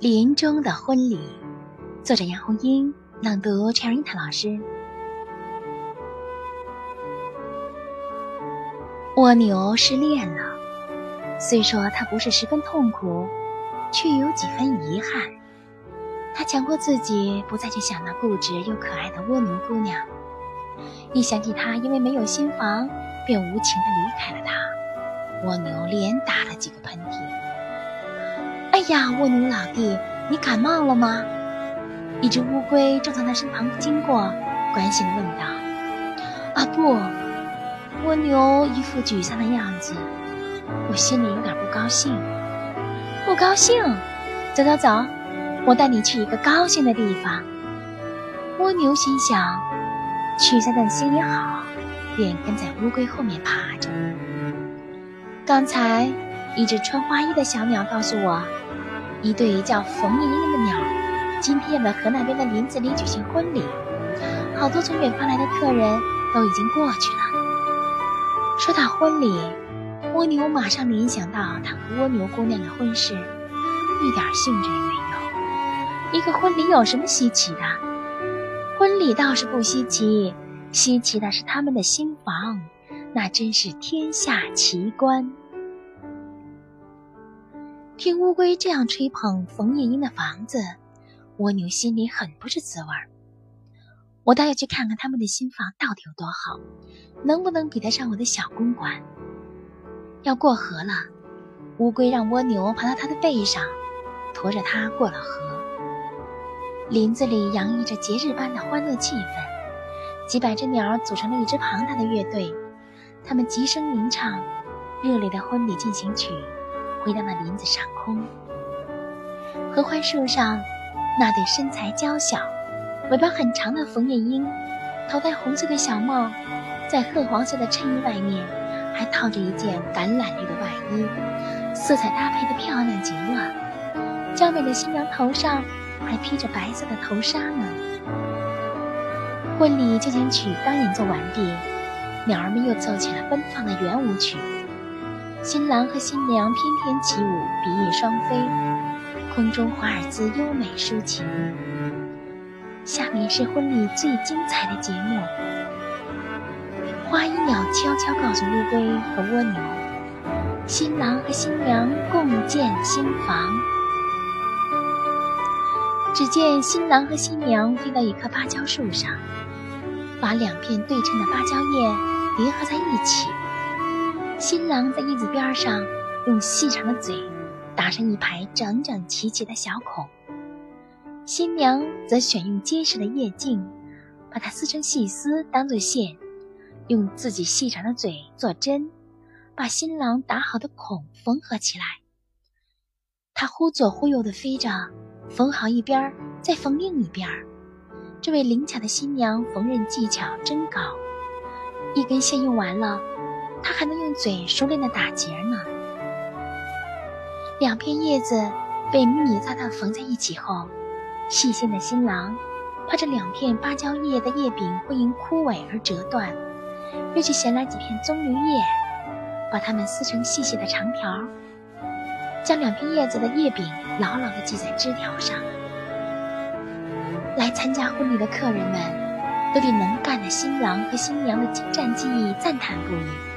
林中的婚礼，作者杨红樱，朗读 Cherita 老师。蜗牛失恋了，虽说它不是十分痛苦，却有几分遗憾。他强迫自己不再去想那固执又可爱的蜗牛姑娘，一想起她因为没有新房，便无情的离开了他，蜗牛连打了几个喷嚏。呀，蜗牛老弟，你感冒了吗？一只乌龟正从他身旁经过，关心地问道。啊不，蜗牛一副沮丧的样子，我心里有点不高兴。不高兴？走走走，我带你去一个高兴的地方。蜗牛心想，取下等心里好，便跟在乌龟后面爬着。刚才，一只穿花衣的小鸟告诉我。一对叫冯莹莹的鸟，今天在河那边的林子里举行婚礼，好多从远方来的客人都已经过去了。说到婚礼，蜗牛马上联想到他和蜗牛姑娘的婚事，一点兴致也没有。一个婚礼有什么稀奇的？婚礼倒是不稀奇，稀奇的是他们的新房，那真是天下奇观。听乌龟这样吹捧冯夜莺的房子，蜗牛心里很不是滋味儿。我倒要去看看他们的新房到底有多好，能不能比得上我的小公馆。要过河了，乌龟让蜗牛爬到它的背上，驮着它过了河。林子里洋溢着节日般的欢乐气氛，几百只鸟组成了一支庞大的乐队，它们齐声吟唱热烈的婚礼进行曲。回到了林子上空，合欢树上，那对身材娇小、尾巴很长的枫叶鹰，头戴红色的小帽，在褐黄色的衬衣外面，还套着一件橄榄绿的外衣，色彩搭配的漂亮极了。娇美的新娘头上还披着白色的头纱呢。婚礼进行曲刚演奏完毕，鸟儿们又奏起了奔放的圆舞曲。新郎和新娘翩翩起舞，比翼双飞，空中华尔兹优美抒情。下面是婚礼最精彩的节目。花衣鸟悄悄告诉乌龟和蜗牛：“新郎和新娘共建新房。”只见新郎和新娘飞到一棵芭蕉树上，把两片对称的芭蕉叶叠合在一起。新郎在叶子边上用细长的嘴打上一排整整齐齐的小孔，新娘则选用结实的叶茎，把它撕成细丝当做线，用自己细长的嘴做针，把新郎打好的孔缝合起来。她忽左忽右地飞着，缝好一边再缝另一边。这位灵巧的新娘缝纫技巧真高，一根线用完了。他还能用嘴熟练的打结呢。两片叶子被密密匝匝缝在一起后，细心的新郎怕这两片芭蕉叶的叶柄会因枯萎而折断，又去衔来几片棕榈叶，把它们撕成细细的长条，将两片叶子的叶柄牢牢地系在枝条上。来参加婚礼的客人们都对能干的新郎和新娘的精湛技艺赞叹不已。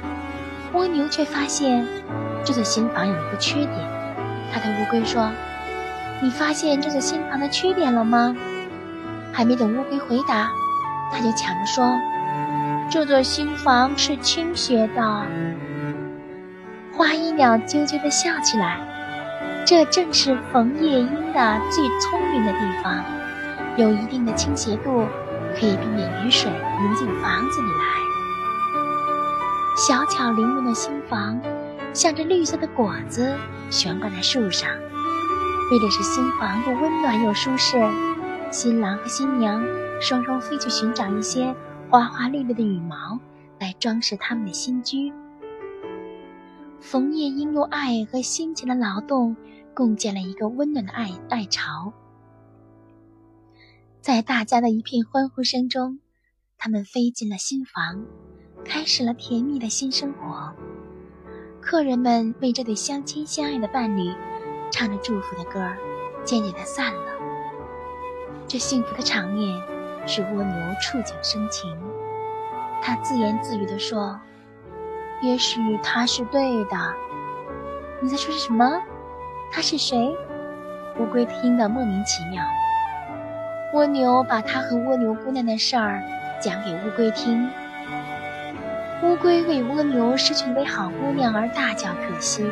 蜗牛却发现，这座新房有一个缺点。他对乌龟说：“你发现这座新房的缺点了吗？”还没等乌龟回答，他就抢着说：“这座新房是倾斜的。”花衣鸟啾啾地笑起来。这正是冯夜莺的最聪明的地方，有一定的倾斜度，可以避免雨水淋进房子里来。小巧玲珑的新房，像着绿色的果子悬挂在树上。为的是新房又温暖又舒适，新郎和新娘双双飞去寻找一些花花绿绿的羽毛来装饰他们的新居。冯夜莺用爱和辛勤的劳动共建了一个温暖的爱爱巢。在大家的一片欢呼声中，他们飞进了新房。开始了甜蜜的新生活，客人们为这对相亲相爱的伴侣唱着祝福的歌儿，渐渐的散了。这幸福的场面使蜗牛触景生情，他自言自语地说：“也许他是对的。”你在说什么？他是谁？乌龟听得莫名其妙。蜗牛把他和蜗牛姑娘的事儿讲给乌龟听。乌龟为蜗牛失去一位好姑娘而大叫可惜。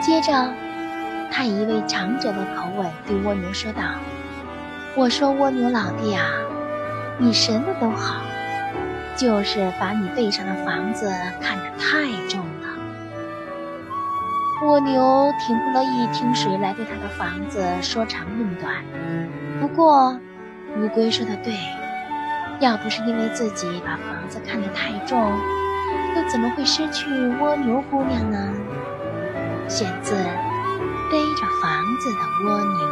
接着，他以一位长者的口吻对蜗牛说道：“我说蜗牛老弟啊，你什么都好，就是把你背上的房子看得太重了。”蜗牛挺不乐意听谁来对他的房子说长论短。不过，乌龟说的对，要不是因为自己把房子看得太重，又怎么会失去蜗牛姑娘呢？选自《背着房子的蜗牛》。